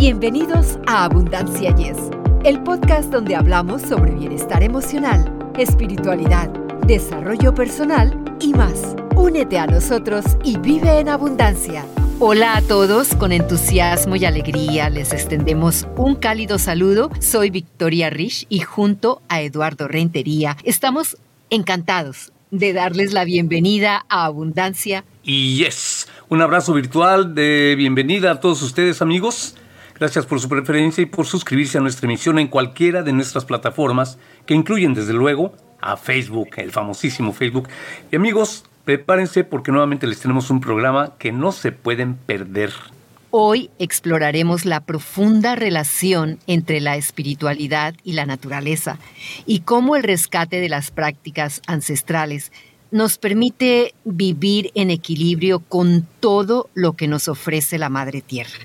Bienvenidos a Abundancia Yes, el podcast donde hablamos sobre bienestar emocional, espiritualidad, desarrollo personal y más. Únete a nosotros y vive en abundancia. Hola a todos, con entusiasmo y alegría les extendemos un cálido saludo. Soy Victoria Rich y junto a Eduardo Rentería estamos encantados de darles la bienvenida a Abundancia. Y yes, un abrazo virtual de bienvenida a todos ustedes amigos. Gracias por su preferencia y por suscribirse a nuestra emisión en cualquiera de nuestras plataformas, que incluyen desde luego a Facebook, el famosísimo Facebook. Y amigos, prepárense porque nuevamente les tenemos un programa que no se pueden perder. Hoy exploraremos la profunda relación entre la espiritualidad y la naturaleza y cómo el rescate de las prácticas ancestrales nos permite vivir en equilibrio con todo lo que nos ofrece la Madre Tierra.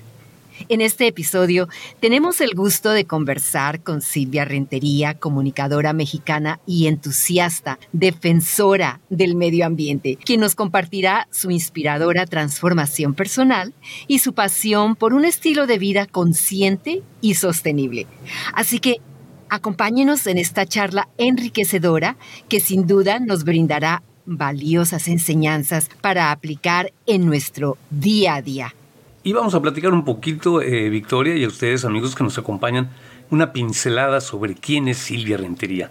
En este episodio tenemos el gusto de conversar con Silvia Rentería, comunicadora mexicana y entusiasta, defensora del medio ambiente, quien nos compartirá su inspiradora transformación personal y su pasión por un estilo de vida consciente y sostenible. Así que acompáñenos en esta charla enriquecedora que sin duda nos brindará valiosas enseñanzas para aplicar en nuestro día a día. Y vamos a platicar un poquito, eh, Victoria, y a ustedes, amigos que nos acompañan, una pincelada sobre quién es Silvia Rentería.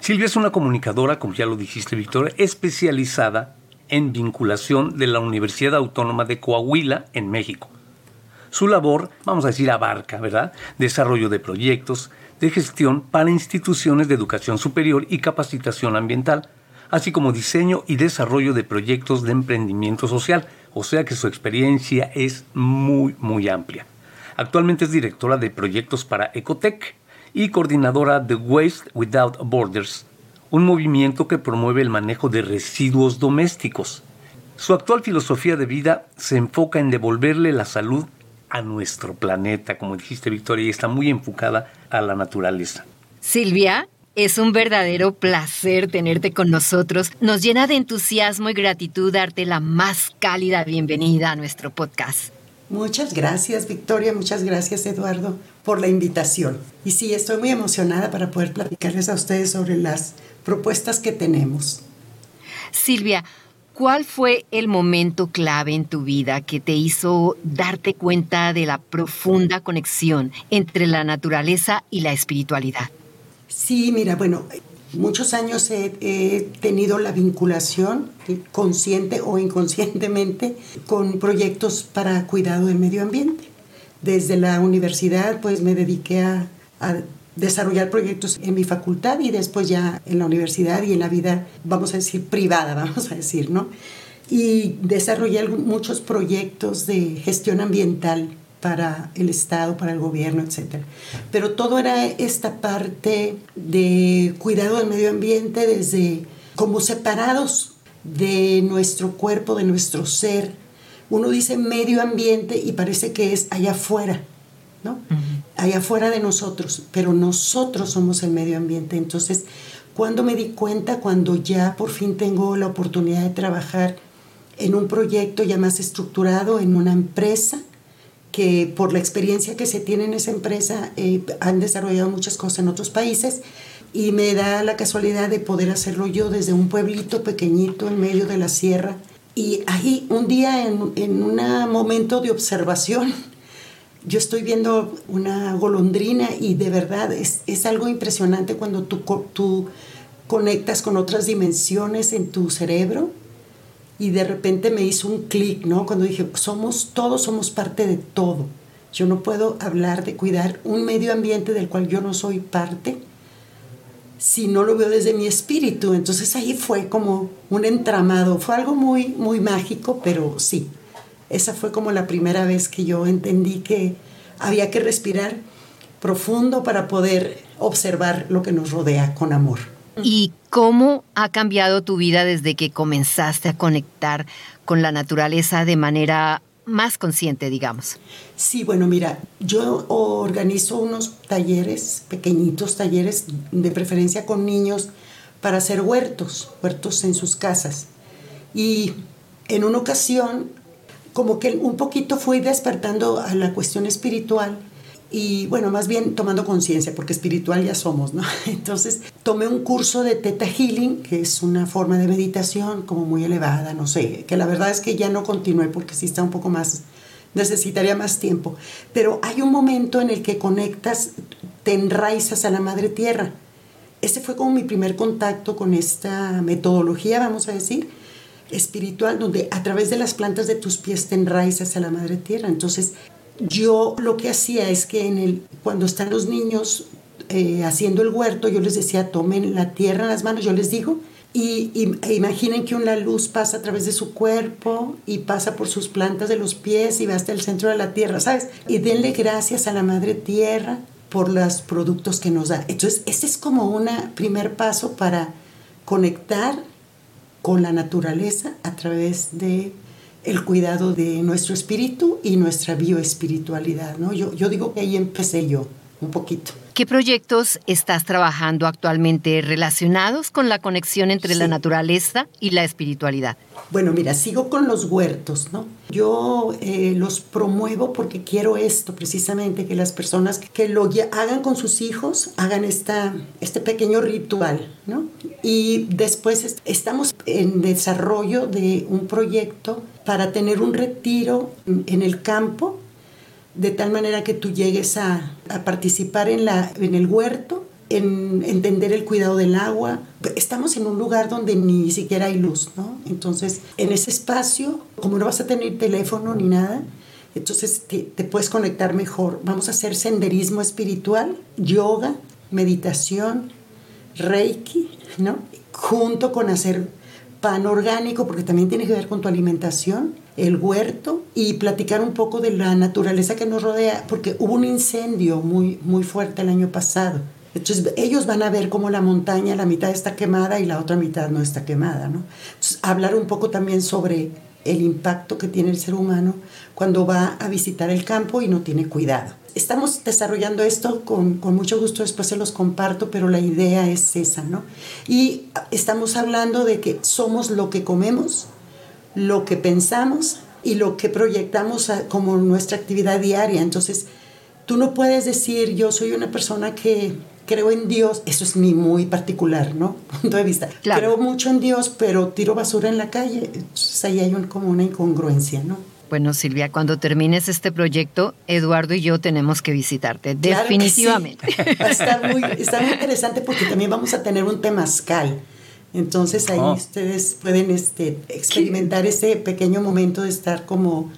Silvia es una comunicadora, como ya lo dijiste, Victoria, especializada en vinculación de la Universidad Autónoma de Coahuila, en México. Su labor, vamos a decir, abarca, ¿verdad? Desarrollo de proyectos, de gestión para instituciones de educación superior y capacitación ambiental, así como diseño y desarrollo de proyectos de emprendimiento social, o sea que su experiencia es muy, muy amplia. Actualmente es directora de proyectos para Ecotech y coordinadora de Waste Without Borders, un movimiento que promueve el manejo de residuos domésticos. Su actual filosofía de vida se enfoca en devolverle la salud a nuestro planeta, como dijiste Victoria, y está muy enfocada a la naturaleza. Silvia, es un verdadero placer tenerte con nosotros. Nos llena de entusiasmo y gratitud darte la más cálida bienvenida a nuestro podcast. Muchas gracias, Victoria. Muchas gracias, Eduardo, por la invitación. Y sí, estoy muy emocionada para poder platicarles a ustedes sobre las propuestas que tenemos. Silvia, ¿cuál fue el momento clave en tu vida que te hizo darte cuenta de la profunda conexión entre la naturaleza y la espiritualidad? Sí, mira, bueno, muchos años he, tenido la vinculación consciente o inconscientemente con proyectos para cuidado del medio ambiente. Desde la universidad pues me dediqué a, desarrollar proyectos en mi facultad y después ya en la universidad y en la vida, vamos a decir, privada, vamos a decir, ¿no? Y desarrollé muchos proyectos de gestión ambiental para el Estado, para el gobierno, etc. Pero todo era esta parte de cuidado del medio ambiente desde como separados de nuestro cuerpo, de nuestro ser. Uno dice medio ambiente y parece que es allá afuera, ¿no? Allá afuera de nosotros, pero nosotros somos el medio ambiente. Entonces, cuando me di cuenta, cuando ya por fin tengo la oportunidad de trabajar en un proyecto ya más estructurado, en una empresa, que por la experiencia que se tiene en esa empresa eh, han desarrollado muchas cosas en otros países y me da la casualidad de poder hacerlo yo desde un pueblito pequeñito en medio de la sierra. Y ahí un día en, en un momento de observación, yo estoy viendo una golondrina y de verdad es, es algo impresionante cuando tú, tú conectas con otras dimensiones en tu cerebro y de repente me hizo un clic, ¿no? Cuando dije, somos, todos somos parte de todo. Yo no puedo hablar de cuidar un medio ambiente del cual yo no soy parte si no lo veo desde mi espíritu. Entonces ahí fue como un entramado. Fue algo muy, muy mágico, pero sí. Esa fue como la primera vez que yo entendí que había que respirar profundo para poder observar lo que nos rodea con amor. ¿Y cómo ha cambiado tu vida desde que comenzaste a conectar con la naturaleza de manera más consciente, digamos? Sí, bueno, mira, yo organizo unos talleres, pequeñitos talleres, de preferencia con niños, para hacer huertos, huertos en sus casas. Y en una ocasión, como que un poquito fui despertando a la cuestión espiritual y bueno, más bien tomando conciencia, porque espiritual ya somos, ¿no? Entonces tomé un curso de Theta Healing, que es una forma de meditación como muy elevada, no sé, que la verdad es que ya no continué porque sí está un poco más, necesitaría más tiempo, pero hay un momento en el que conectas, te enraizas a la madre tierra. Ese fue como mi primer contacto con esta metodología, vamos a decir, espiritual, donde a través de las plantas de tus pies te enraizas a la madre tierra. Entonces, yo lo que hacía es que cuando están los niños eh, haciendo el huerto, yo les decía, tomen la tierra en las manos, yo les digo, y, e imaginen que una luz pasa a través de su cuerpo y pasa por sus plantas de los pies y va hasta el centro de la tierra, ¿sabes? Y denle gracias a la madre tierra por los productos que nos da. Entonces, ese es como un primer paso para conectar con la naturaleza a través de el cuidado de nuestro espíritu y nuestra bioespiritualidad. ¿no? Yo, yo digo que ahí empecé yo un poquito. ¿Qué proyectos estás trabajando actualmente relacionados con la conexión entre la naturaleza y la espiritualidad? Bueno, mira, sigo con los huertos, ¿no? Yo eh, los promuevo porque quiero esto, precisamente, que las personas que lo hagan con sus hijos, hagan esta, este pequeño ritual, ¿no? Y después estamos en desarrollo de un proyecto para tener un retiro en el campo de tal manera que tú llegues a, participar en, la, en el huerto, en entender el cuidado del agua. Estamos en un lugar donde ni siquiera hay luz, ¿no? Entonces, en ese espacio, como no vas a tener teléfono ni nada, entonces te, te puedes conectar mejor. Vamos a hacer senderismo espiritual, yoga, meditación, reiki, ¿no? Junto con hacer pan orgánico, porque también tiene que ver con tu alimentación, el huerto y platicar un poco de la naturaleza que nos rodea, porque hubo un incendio muy, muy fuerte el año pasado. Entonces ellos van a ver cómo la montaña, la mitad está quemada y la otra mitad no está quemada, ¿no? Hablar un poco también sobre el impacto que tiene el ser humano cuando va a visitar el campo y no tiene cuidado estamos desarrollando esto con, con, mucho gusto, después se los comparto, pero la idea es esa, ¿no? Y estamos hablando de que somos lo que comemos, lo que pensamos y lo que proyectamos como nuestra actividad diaria. Entonces, tú no puedes decir, yo soy una persona que creo en Dios, eso es mi muy particular, ¿no? Punto de vista. Creo mucho en Dios, pero tiro basura en la calle. Entonces ahí hay como una incongruencia, ¿no? Bueno, Silvia, cuando termines este proyecto, Eduardo y yo tenemos que visitarte, definitivamente. está, muy, interesante porque también vamos a tener un temazcal. Entonces ahí oh. ustedes pueden este, experimentar ese pequeño momento de estar como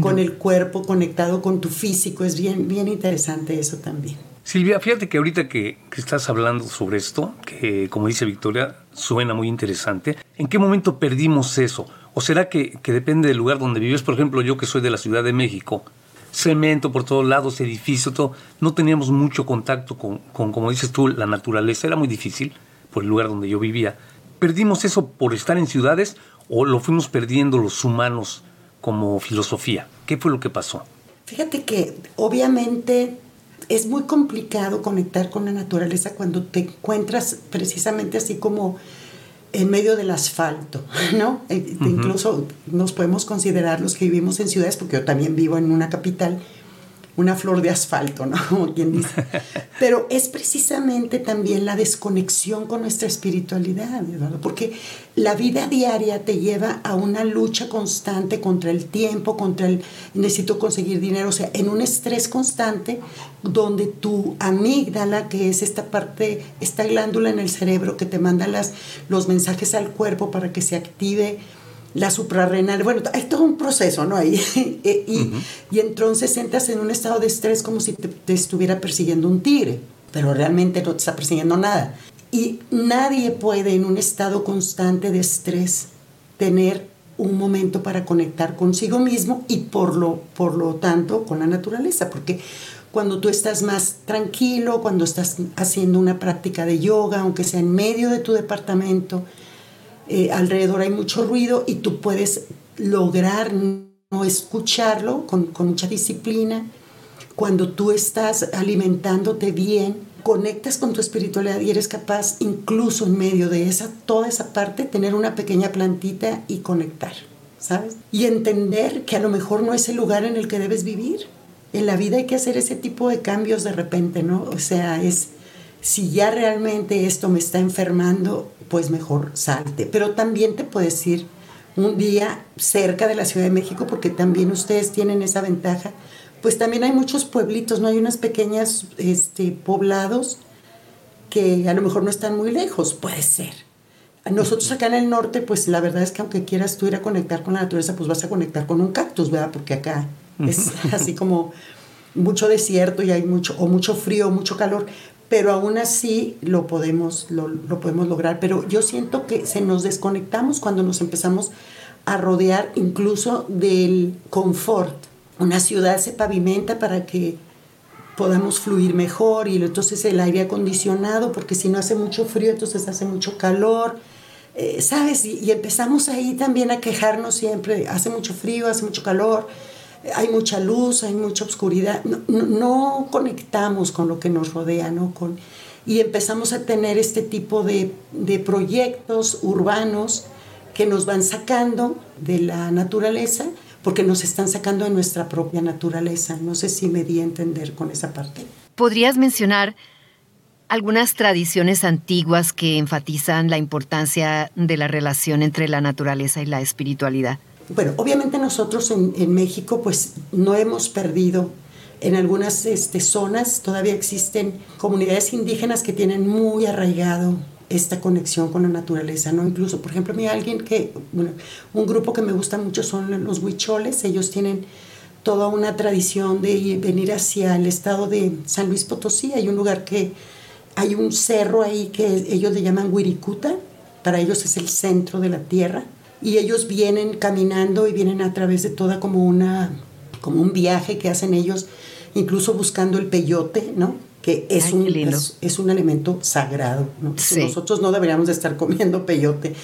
con el cuerpo conectado con tu físico. Es bien, bien interesante eso también. Silvia, fíjate que ahorita que, que, estás hablando sobre esto, que como dice Victoria, suena muy interesante, ¿en qué momento perdimos eso? ¿O será que, depende del lugar donde vives? Por ejemplo, yo que soy de la Ciudad de México, cemento por todos lados, edificio, todo, no teníamos mucho contacto con, con, como dices tú, la naturaleza, era muy difícil por el lugar donde yo vivía. ¿Perdimos eso por estar en ciudades o lo fuimos perdiendo los humanos como filosofía? ¿Qué fue lo que pasó? Fíjate que obviamente es muy complicado conectar con la naturaleza cuando te encuentras precisamente así como en medio del asfalto, ¿no? E, incluso nos podemos considerar los que vivimos en ciudades, porque yo también vivo en una capital, una flor de asfalto, ¿no? Como quien dice. Pero es precisamente también la desconexión con nuestra espiritualidad, ¿verdad? porque la vida diaria te lleva a una lucha constante contra el tiempo, contra el necesito conseguir dinero, o sea, en un estrés constante donde tu amígdala, que es esta parte, esta glándula en el cerebro que te manda las, los mensajes al cuerpo para que se active la suprarrenal, bueno, hay todo un proceso, ¿no? Ahí, eh, y, y, entonces entras en un estado de estrés como si te, estuviera persiguiendo un tigre, pero realmente no te está persiguiendo nada. Y nadie puede en un estado constante de estrés tener un momento para conectar consigo mismo y por lo, por lo tanto con la naturaleza, porque cuando tú estás más tranquilo, cuando estás haciendo una práctica de yoga, aunque sea en medio de tu departamento, eh, alrededor hay mucho ruido y tú puedes lograr no escucharlo con, con mucha disciplina. Cuando tú estás alimentándote bien, conectas con tu espiritualidad y eres capaz incluso en medio de esa toda esa parte tener una pequeña plantita y conectar, ¿sabes? Y entender que a lo mejor no es el lugar en el que debes vivir, en la vida hay que hacer ese tipo de cambios de repente, ¿no? O sea, es si ya realmente esto me está enfermando, pues mejor salte. Pero también te puedes ir un día cerca de la Ciudad de México, porque también ustedes tienen esa ventaja. Pues también hay muchos pueblitos, ¿no? Hay unas pequeñas este, poblados que a lo mejor no están muy lejos, puede ser. Nosotros acá en el norte, pues la verdad es que aunque quieras tú ir a conectar con la naturaleza, pues vas a conectar con un cactus, ¿verdad? Porque acá es así como mucho desierto y hay mucho, o mucho frío, mucho calor, pero aún así lo podemos, lo, lo, podemos lograr. Pero yo siento que se nos desconectamos cuando nos empezamos a rodear incluso del confort. Una ciudad se pavimenta para que podamos fluir mejor y entonces el aire acondicionado, porque si no hace mucho frío, entonces hace mucho calor. Eh, ¿Sabes? Y, y empezamos ahí también a quejarnos siempre, hace mucho frío, hace mucho calor hay mucha luz, hay mucha oscuridad, no, conectamos con lo que nos rodea, ¿no? Con, y empezamos a tener este tipo de, de, proyectos urbanos que nos van sacando de la naturaleza, porque nos están sacando de nuestra propia naturaleza. No sé si me di a entender con esa parte. ¿Podrías mencionar algunas tradiciones antiguas que enfatizan la importancia de la relación entre la naturaleza y la espiritualidad? Bueno, obviamente nosotros en, México pues no hemos perdido. En algunas este, zonas todavía existen comunidades indígenas que tienen muy arraigado esta conexión con la naturaleza, ¿no? Incluso, por ejemplo, a alguien que, bueno, un grupo que me gusta mucho son los huicholes, ellos tienen toda una tradición de venir hacia el estado de San Luis Potosí, hay un lugar que, hay un cerro ahí que ellos le llaman Huiricuta, para ellos es el centro de la tierra, y ellos vienen caminando y vienen a través de toda como una como un viaje que hacen ellos incluso buscando el peyote no que es un es, un elemento sagrado ¿no? nosotros no deberíamos de estar comiendo peyote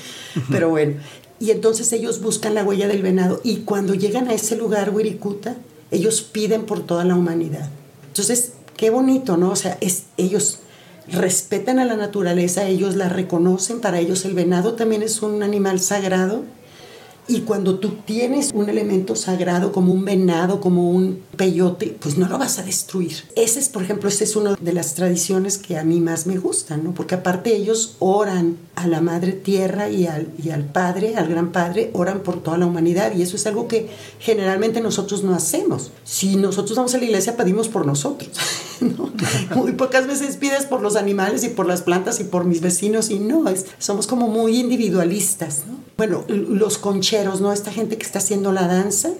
pero bueno. Y entonces ellos buscan la huella del venado y cuando llegan a ese lugar Wirikuta ellos piden por toda la humanidad. Entonces qué bonito no o sea es ellos respetan a la naturaleza, ellos la reconocen, para ellos el venado también es un animal sagrado y cuando tú tienes un elemento sagrado como un venado, como un peyote, pues no lo vas a destruir. Ese es, por ejemplo, esa es una de las tradiciones que a mí más me gustan, ¿no? Porque aparte ellos oran a la Madre Tierra y al, y al Padre, al Gran Padre, oran por toda la humanidad y eso es algo que generalmente nosotros no hacemos. Si nosotros vamos a la iglesia pedimos por nosotros, ¿no? Muy pocas veces pides por los animales y por las plantas y por mis vecinos y no, es, somos como muy individualistas, ¿no? Bueno, los concheros, ¿no? Esta gente que está haciendo la danza,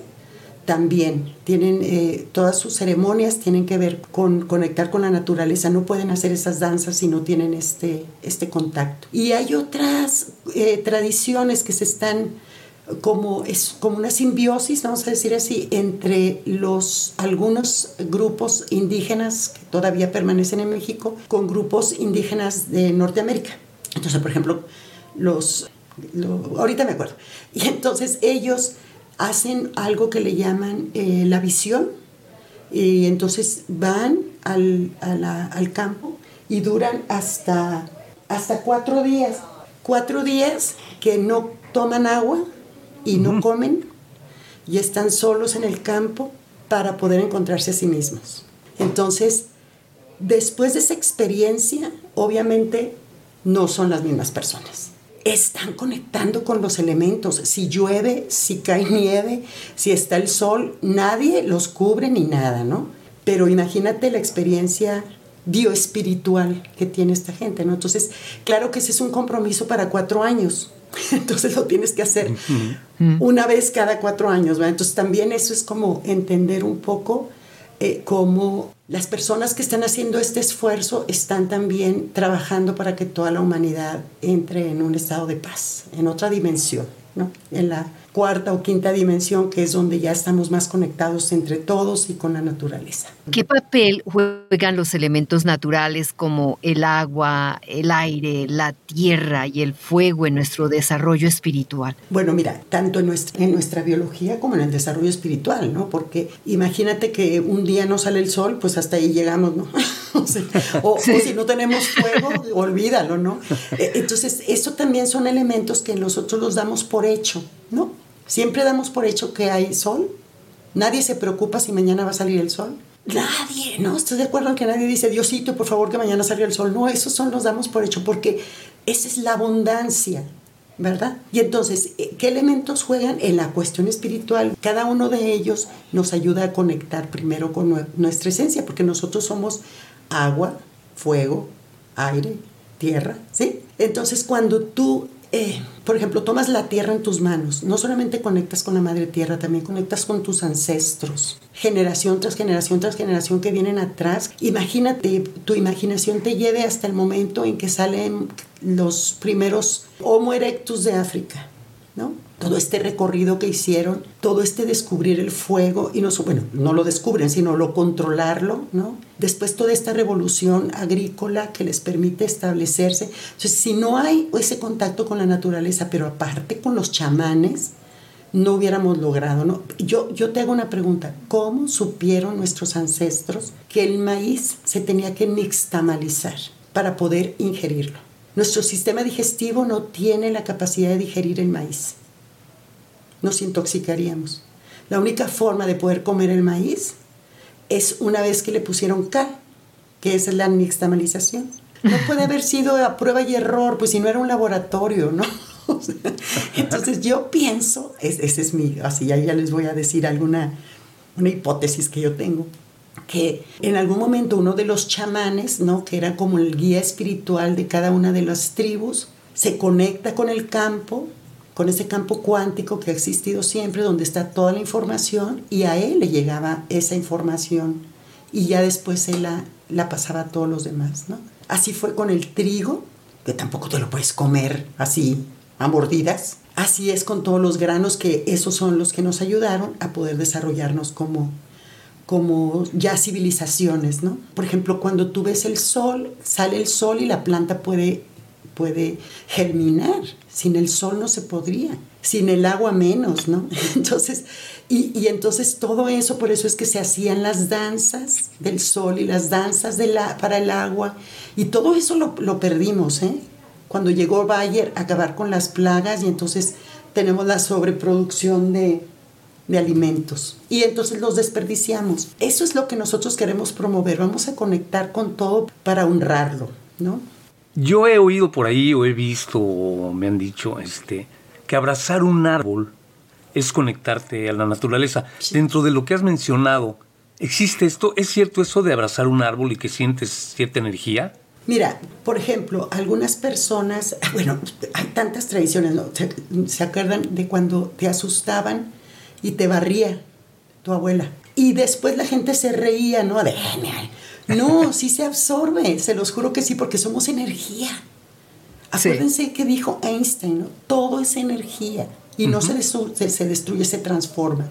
también tienen eh, todas sus ceremonias tienen que ver con conectar con la naturaleza. No pueden hacer esas danzas si no tienen este, este contacto. Y hay otras eh, tradiciones que se están como es como una simbiosis vamos a decir así entre los algunos grupos indígenas que todavía permanecen en México con grupos indígenas de Norteamérica. Entonces por ejemplo los ahorita me acuerdo. Y entonces ellos hacen algo que le llaman eh, la visión, y entonces van al, al, campo y duran hasta, hasta cuatro días. Cuatro días que no toman agua y no comen y están solos en el campo para poder encontrarse a sí mismos. Entonces, después de esa experiencia, obviamente no son las mismas personas están conectando con los elementos. Si llueve, si cae nieve, si está el sol, nadie los cubre ni nada, ¿no? Pero imagínate la experiencia bioespiritual que tiene esta gente, ¿no? Entonces, claro que ese es un compromiso para cuatro años. Entonces lo tienes que hacer una vez cada cuatro años, ¿verdad? Entonces también eso es como entender un poco eh, cómo las personas que están haciendo este esfuerzo están también trabajando para que toda la humanidad entre en un estado de paz, en otra dimensión, ¿no? En la cuarta o quinta dimensión, que es donde ya estamos más conectados entre todos y con la naturaleza. ¿Qué papel juegan los elementos naturales como el agua, el aire, la tierra y el fuego en nuestro desarrollo espiritual? Bueno, mira, tanto en nuestra, en nuestra biología como en el desarrollo espiritual, ¿no? Porque imagínate que un día no sale el sol, pues hasta ahí llegamos, ¿no? o, si no tenemos fuego, olvídalo, ¿no? Eh, entonces, eso también son elementos que nosotros los damos por hecho, ¿no? Siempre damos por hecho que hay sol Nadie se preocupa si mañana va a salir el sol. Nadie, ¿no? ¿Estás de acuerdo en que nadie dice, Diosito, por favor, que mañana salga el sol? No, esos son los damos por hecho, porque esa es la abundancia, ¿verdad? Y entonces, eh, ¿qué elementos juegan en la cuestión espiritual? Cada uno de ellos nos ayuda a conectar primero con nuestra esencia, porque nosotros somos agua, fuego, aire, tierra, ¿sí? Entonces, cuando tú eh, por ejemplo, tomas la tierra en tus manos, no solamente conectas con la madre tierra, también conectas con tus ancestros, generación tras generación tras generación que vienen atrás. Imagínate, tu imaginación te lleve hasta el momento en que salen los primeros Homo erectus de África, ¿no? todo este recorrido que hicieron, todo este descubrir el fuego, y no, bueno, no lo descubren, sino lo controlarlo, ¿no? Después toda esta revolución agrícola que les permite establecerse. Entonces, si no hay ese contacto con la naturaleza, pero aparte con los chamanes, no hubiéramos logrado, ¿no? Yo, yo te hago una pregunta, ¿cómo supieron nuestros ancestros que el maíz se tenía que nixtamalizar para poder ingerirlo? Nuestro sistema digestivo no tiene la capacidad de digerir el maíz nos intoxicaríamos. La única forma de poder comer el maíz es una vez que le pusieron cal, que es la nixtamalización. No puede haber sido a prueba y error, pues si no era un laboratorio, ¿no? entonces yo pienso, ese es mi, así ya, ya les voy a decir alguna una hipótesis que yo tengo, que en algún momento uno de los chamanes, ¿no? que era como el guía espiritual de cada una de las tribus, se conecta con el campo con ese campo cuántico que ha existido siempre, donde está toda la información, y a él le llegaba esa información, y ya después él la, la pasaba a todos los demás, ¿no? Así fue con el trigo, que tampoco te lo puedes comer así, a mordidas. Así es con todos los granos, que esos son los que nos ayudaron a poder desarrollarnos como, como ya civilizaciones, ¿no? Por ejemplo, cuando tú ves el sol, sale el sol y la planta puede puede germinar. Sin el sol no se podría, sin el agua menos, ¿no? Entonces, y, entonces todo eso, por eso es que se hacían las danzas del sol y las danzas de la, para el agua, y todo eso lo, perdimos, ¿eh? Cuando llegó Bayer a acabar con las plagas y entonces tenemos la sobreproducción de, de alimentos y entonces los desperdiciamos. Eso es lo que nosotros queremos promover. Vamos a conectar con todo para honrarlo, ¿no? Yo he oído por ahí o he visto o me han dicho este, que abrazar un árbol es conectarte a la naturaleza. Dentro de lo que has mencionado, ¿existe esto? ¿Es cierto eso de abrazar un árbol y que sientes cierta energía? Mira, por ejemplo, algunas personas, bueno, hay tantas tradiciones, ¿no? ¿Se, acuerdan de cuando te asustaban y te barría tu abuela? Y después la gente se reía, ¿no? De, no, sí se absorbe, se los juro que sí, porque somos energía. Acuérdense que dijo Einstein, todo es energía y no se, se, destruye, se transforma.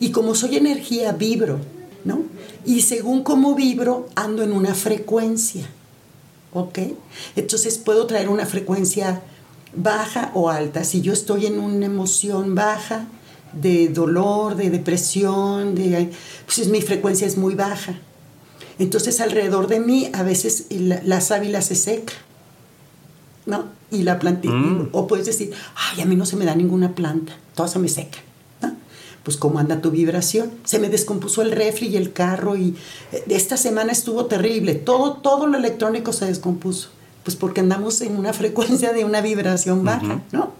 Y como soy energía, vibro, ¿no? Y según cómo vibro, ando en una frecuencia, ¿ok? Entonces puedo traer una frecuencia baja o alta. Si yo estoy en una emoción baja, de dolor, de depresión, de, pues mi frecuencia es muy baja. Entonces alrededor de mí a veces la, sábila se seca, ¿no? Y la plantilla, mm. o puedes decir, ay, a mí no se me da ninguna planta, toda se me seca. ¿no? Pues cómo anda tu vibración. Se me descompuso el refri y el carro y eh, esta semana estuvo terrible. Todo, todo lo electrónico se descompuso. Pues porque andamos en una frecuencia de una vibración baja, ¿no?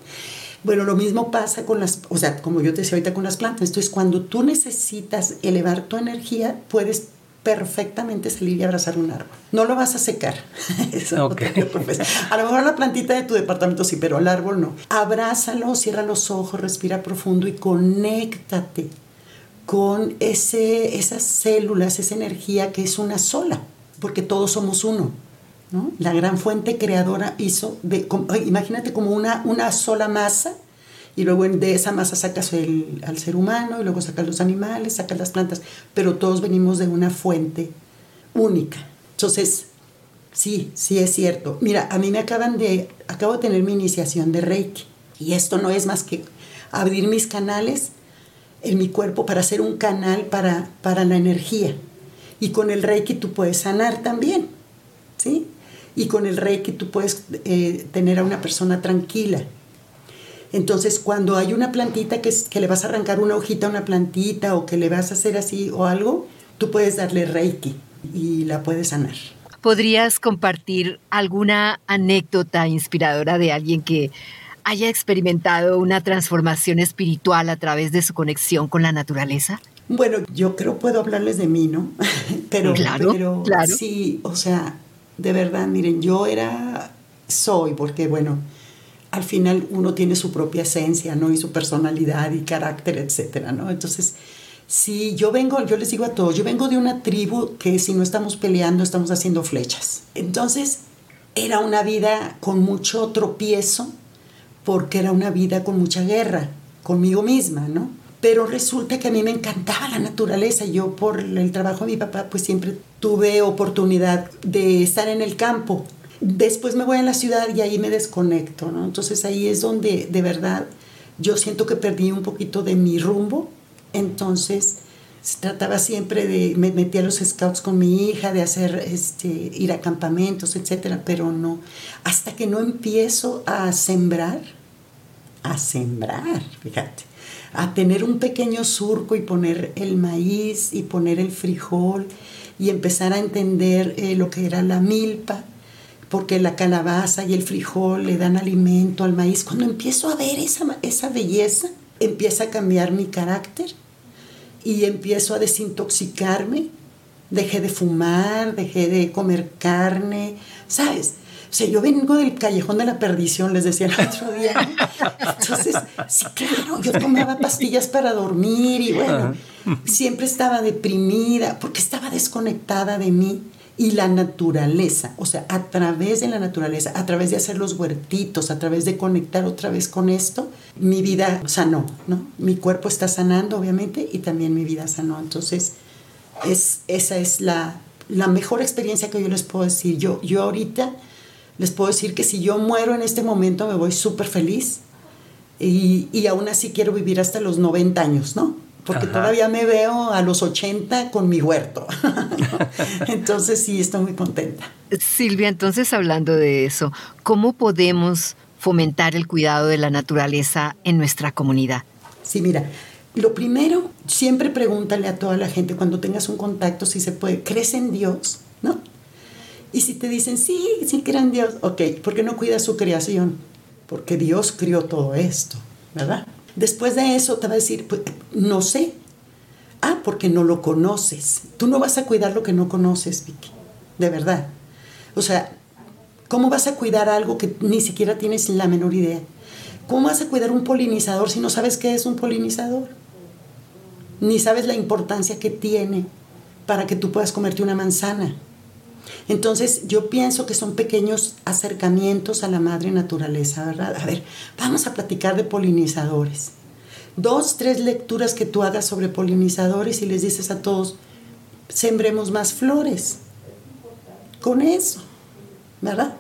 Bueno, lo mismo pasa con las, o sea, como yo te decía ahorita con las plantas. Entonces, cuando tú necesitas elevar tu energía, puedes perfectamente salir y abrazar un árbol. No lo vas a secar. a lo mejor la plantita de tu departamento sí, pero al árbol no. Abrázalo, cierra los ojos, respira profundo y conéctate con ese, esas células, esa energía que es una sola, porque todos somos uno. La gran fuente creadora hizo, de, imagínate como una, una sola masa y luego de esa masa sacas el, al ser humano y luego sacas los animales, sacas las plantas, pero todos venimos de una fuente única. Entonces, sí, sí es cierto. Mira, a mí me acaban de, acabo de tener mi iniciación de Reiki y esto no es más que abrir mis canales en mi cuerpo para hacer un canal para, para la energía. Y con el Reiki tú puedes sanar también, ¿sí? Y con el Reiki tú puedes eh, tener a una persona tranquila Entonces, cuando hay una plantita que, que le vas a arrancar una hojita a una plantita o que le vas a hacer así o algo, tú puedes darle reiki y la puedes sanar. ¿Podrías compartir alguna anécdota inspiradora de alguien que haya experimentado una transformación espiritual a través de su conexión con la naturaleza? Bueno, yo creo puedo hablarles de mí, ¿no? pero, claro, pero claro. sí, o sea, de verdad, miren, yo era, soy, porque bueno, al final uno tiene su propia esencia, ¿no? Y su personalidad y carácter, etcétera, ¿no? Entonces, si yo vengo, yo les digo a todos, yo vengo de una tribu que si no estamos peleando, estamos haciendo flechas. Entonces, era una vida con mucho tropiezo, porque era una vida con mucha guerra conmigo misma, ¿no? Pero resulta que a mí me encantaba la naturaleza. Yo por el trabajo de mi papá, pues siempre tuve oportunidad de estar en el campo. Después me voy a la ciudad y ahí me desconecto, ¿no? Entonces ahí es donde de verdad yo siento que perdí un poquito de mi rumbo. Entonces se trataba siempre de, me metí a los scouts con mi hija, de hacer, este, ir a campamentos, etcétera, pero no. Hasta que no empiezo a sembrar, a sembrar, fíjate a tener un pequeño surco y poner el maíz y poner el frijol y empezar a entender eh, lo que era la milpa, porque la calabaza y el frijol le dan alimento al maíz. Cuando empiezo a ver esa, esa belleza, empieza a cambiar mi carácter y empiezo a desintoxicarme. Dejé de fumar, dejé de comer carne, ¿sabes? O sea, yo vengo del callejón de la perdición, les decía el otro día. Entonces, sí, claro, yo tomaba pastillas para dormir y bueno, siempre estaba deprimida porque estaba desconectada de mí y la naturaleza, o sea, a través de la naturaleza, a través de hacer los huertitos, a través de conectar otra vez con esto, mi vida sanó, ¿no? Mi cuerpo está sanando, obviamente, y también mi vida sanó. Entonces, es, esa es la, la mejor experiencia que yo les puedo decir. Yo, yo ahorita les puedo decir que si yo muero en este momento me voy súper feliz y, y, aún así quiero vivir hasta los 90 años, ¿no? Porque Ajá. todavía me veo a los 80 con mi huerto. entonces sí, estoy muy contenta. Silvia, entonces hablando de eso, ¿cómo podemos fomentar el cuidado de la naturaleza en nuestra comunidad? Sí, mira, lo primero, siempre pregúntale a toda la gente cuando tengas un contacto si se puede, ¿crees en Dios? ¿No? Y si te dicen, sí, sí crean Dios, ok, ¿por qué no cuidas su creación? Porque Dios crió todo esto, ¿verdad? Después de eso te va a decir, pues, no sé. Ah, porque no lo conoces. Tú no vas a cuidar lo que no conoces, Vicky, de verdad. O sea, ¿cómo vas a cuidar algo que ni siquiera tienes la menor idea? ¿Cómo vas a cuidar un polinizador si no sabes qué es un polinizador? Ni sabes la importancia que tiene para que tú puedas comerte una manzana. Entonces yo pienso que son pequeños acercamientos a la madre naturaleza, ¿verdad? A ver, vamos a platicar de polinizadores. Dos, tres lecturas que tú hagas sobre polinizadores y les dices a todos, sembremos más flores. Con eso, ¿verdad?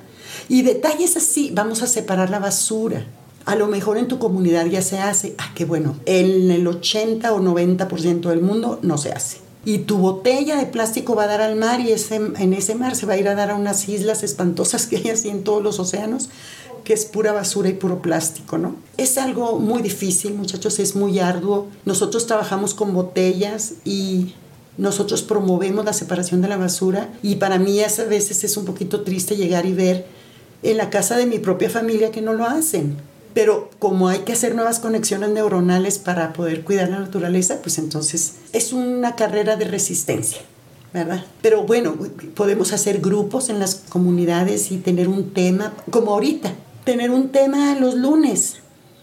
Y detalles así, vamos a separar la basura. A lo mejor en tu comunidad ya se hace, ah, qué bueno, en el 80 o 90% del mundo no se hace y tu botella de plástico va a dar al mar y ese, en ese mar se va a ir a dar a unas islas espantosas que hay así en todos los océanos, que es pura basura y puro plástico, ¿no? Es algo muy difícil, muchachos, es muy arduo. Nosotros trabajamos con botellas y nosotros promovemos la separación de la basura y para mí a veces es un poquito triste llegar y ver en la casa de mi propia familia que no lo hacen pero como hay que hacer nuevas conexiones neuronales para poder cuidar la naturaleza, pues entonces es una carrera de resistencia. ¿verdad? Pero bueno, podemos hacer grupos en las comunidades y tener un tema, como ahorita, tener un tema los lunes.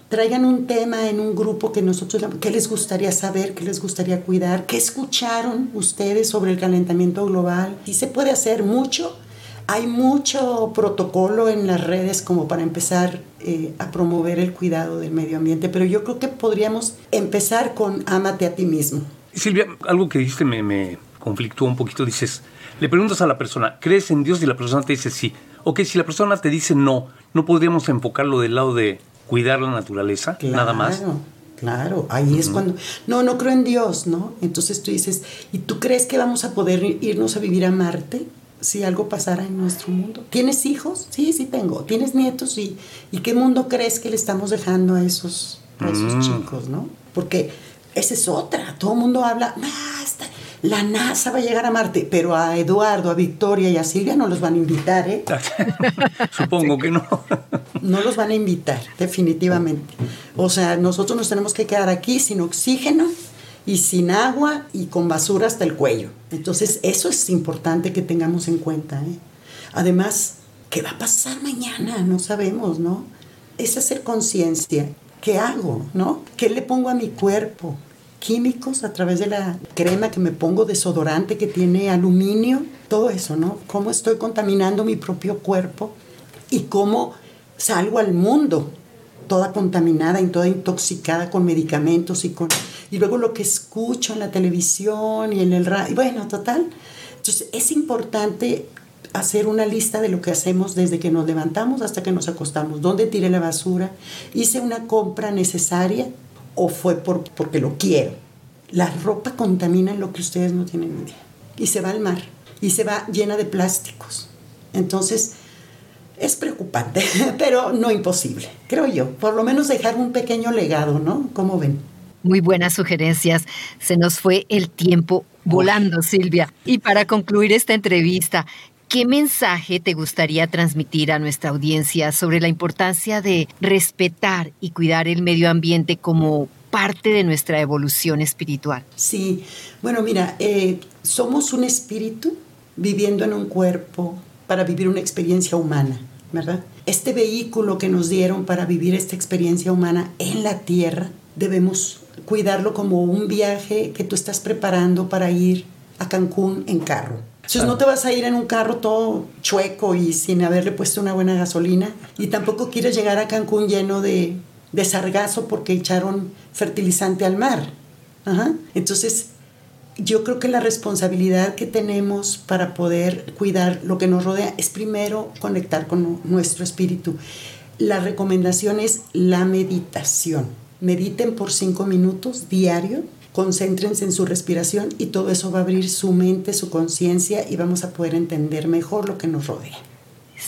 Traigan un tema en un grupo que nosotros, ¿qué les gustaría saber? ¿Qué les gustaría cuidar? ¿Qué escucharon ustedes sobre el calentamiento global? Y se puede hacer mucho hay mucho protocolo en las redes como para empezar eh, a promover el cuidado del medio ambiente, pero yo creo que podríamos empezar con ámate a ti mismo. Silvia, algo que dijiste me, me conflictúa un poquito. Dices, le preguntas a la persona, ¿crees en Dios? Y la persona te dice sí. Ok, si la persona te dice no, ¿no podríamos enfocarlo del lado de cuidar la naturaleza? Claro. Nada más. Claro, ahí uh -huh. es cuando, no, no creo en Dios, ¿no? Entonces tú dices, ¿y tú crees que vamos a poder irnos a vivir a Marte? Si algo pasara en nuestro mundo. ¿Tienes hijos? Sí, sí tengo. ¿Tienes nietos? Sí. ¿Y qué mundo crees que le estamos dejando a esos, a esos mm. chicos, no? Porque esa es otra. Todo el mundo habla, la NASA va a llegar a Marte, pero a Eduardo, a Victoria y a Silvia no los van a invitar, ¿eh? Supongo que no. no los van a invitar, definitivamente. O sea, nosotros nos tenemos que quedar aquí sin oxígeno y sin agua y con basura hasta el cuello. Entonces, eso es importante que tengamos en cuenta. ¿eh? Además, ¿qué va a pasar mañana? No sabemos, ¿no? Es hacer conciencia. ¿Qué hago? ¿No? ¿Qué le pongo a mi cuerpo? Químicos a través de la crema que me pongo, desodorante que tiene aluminio, todo eso, ¿no? ¿Cómo estoy contaminando mi propio cuerpo? Y cómo salgo al mundo toda contaminada y toda intoxicada con medicamentos y con y luego lo que escucho en la televisión y en el radio, bueno, total. Entonces es importante hacer una lista de lo que hacemos desde que nos levantamos hasta que nos acostamos, dónde tiré la basura, hice una compra necesaria o fue por, porque lo quiero. La ropa contamina lo que ustedes no tienen idea y se va al mar y se va llena de plásticos. Entonces, es preocupante, pero no imposible, creo yo. Por lo menos dejar un pequeño legado, ¿no? ¿Cómo ven? Muy buenas sugerencias. Se nos fue el tiempo volando, Silvia. Y para concluir esta entrevista, ¿qué mensaje te gustaría transmitir a nuestra audiencia sobre la importancia de respetar y cuidar el medio ambiente como parte de nuestra evolución espiritual? Sí, bueno, mira, eh, somos un espíritu viviendo en un cuerpo para vivir una experiencia humana, ¿verdad? Este vehículo que nos dieron para vivir esta experiencia humana en la tierra, debemos cuidarlo como un viaje que tú estás preparando para ir a Cancún en carro. Entonces no te vas a ir en un carro todo chueco y sin haberle puesto una buena gasolina. Y tampoco quieres llegar a Cancún lleno de, de sargazo porque echaron fertilizante al mar. Entonces yo creo que la responsabilidad que tenemos para poder cuidar lo que nos rodea es primero conectar con nuestro espíritu. La recomendación es la meditación. Mediten por cinco minutos diario, concéntrense en su respiración y todo eso va a abrir su mente, su conciencia y vamos a poder entender mejor lo que nos rodea.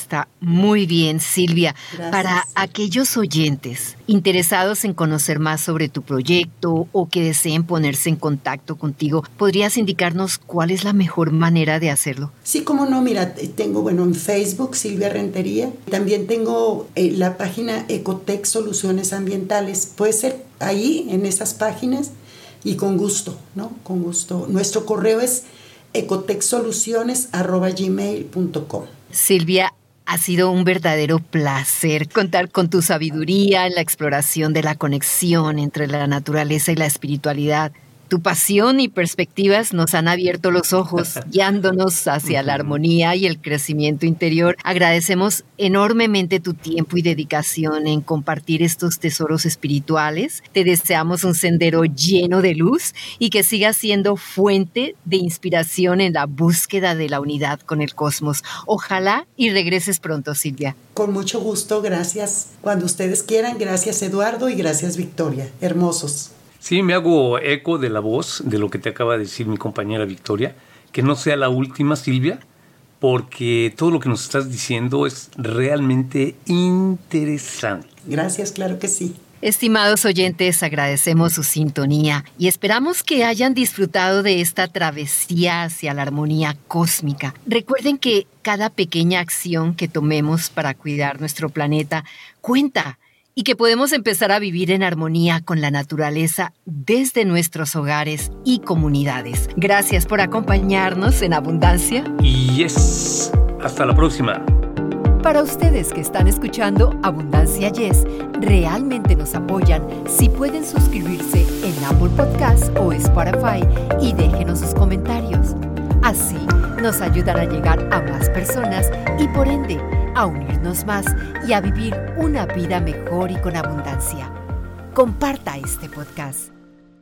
Está muy bien, Silvia. Para aquellos oyentes interesados en conocer más sobre tu proyecto o que deseen ponerse en contacto contigo, ¿podrías indicarnos cuál es la mejor manera de hacerlo? Sí, como no, mira, tengo, bueno, en Facebook Silvia Rentería. También tengo eh, la página Ecotec Soluciones Ambientales. Puede ser ahí, en esas páginas, y con gusto, ¿no? Con gusto. Nuestro correo es ecotexsoluciones.gmail.com. Silvia, ha sido un verdadero placer contar con tu sabiduría en la exploración de la conexión entre la naturaleza y la espiritualidad. Tu pasión y perspectivas nos han abierto los ojos, guiándonos hacia la armonía y el crecimiento interior. Agradecemos enormemente tu tiempo y dedicación en compartir estos tesoros espirituales. Te deseamos un sendero lleno de luz y que siga siendo fuente de inspiración en la búsqueda de la unidad con el cosmos. Ojalá y regreses pronto, Silvia. Con mucho gusto, gracias. Cuando ustedes quieran, gracias Eduardo y gracias Victoria. Hermosos. Sí, me hago eco de la voz, de lo que te acaba de decir mi compañera Victoria, que no sea la última, Silvia, porque todo lo que nos estás diciendo es realmente interesante. Gracias, claro que sí. Estimados oyentes, agradecemos su sintonía y esperamos que hayan disfrutado de esta travesía hacia la armonía cósmica. Recuerden que cada pequeña acción que tomemos para cuidar nuestro planeta cuenta y que podemos empezar a vivir en armonía con la naturaleza desde nuestros hogares y comunidades. Gracias por acompañarnos en Abundancia. Y yes, hasta la próxima. Para ustedes que están escuchando Abundancia Yes, realmente nos apoyan si pueden suscribirse en Apple Podcasts o Spotify y déjenos sus comentarios. Así nos ayudará a llegar a más personas y por ende a unirnos más y a vivir una vida mejor y con abundancia. Comparta este podcast.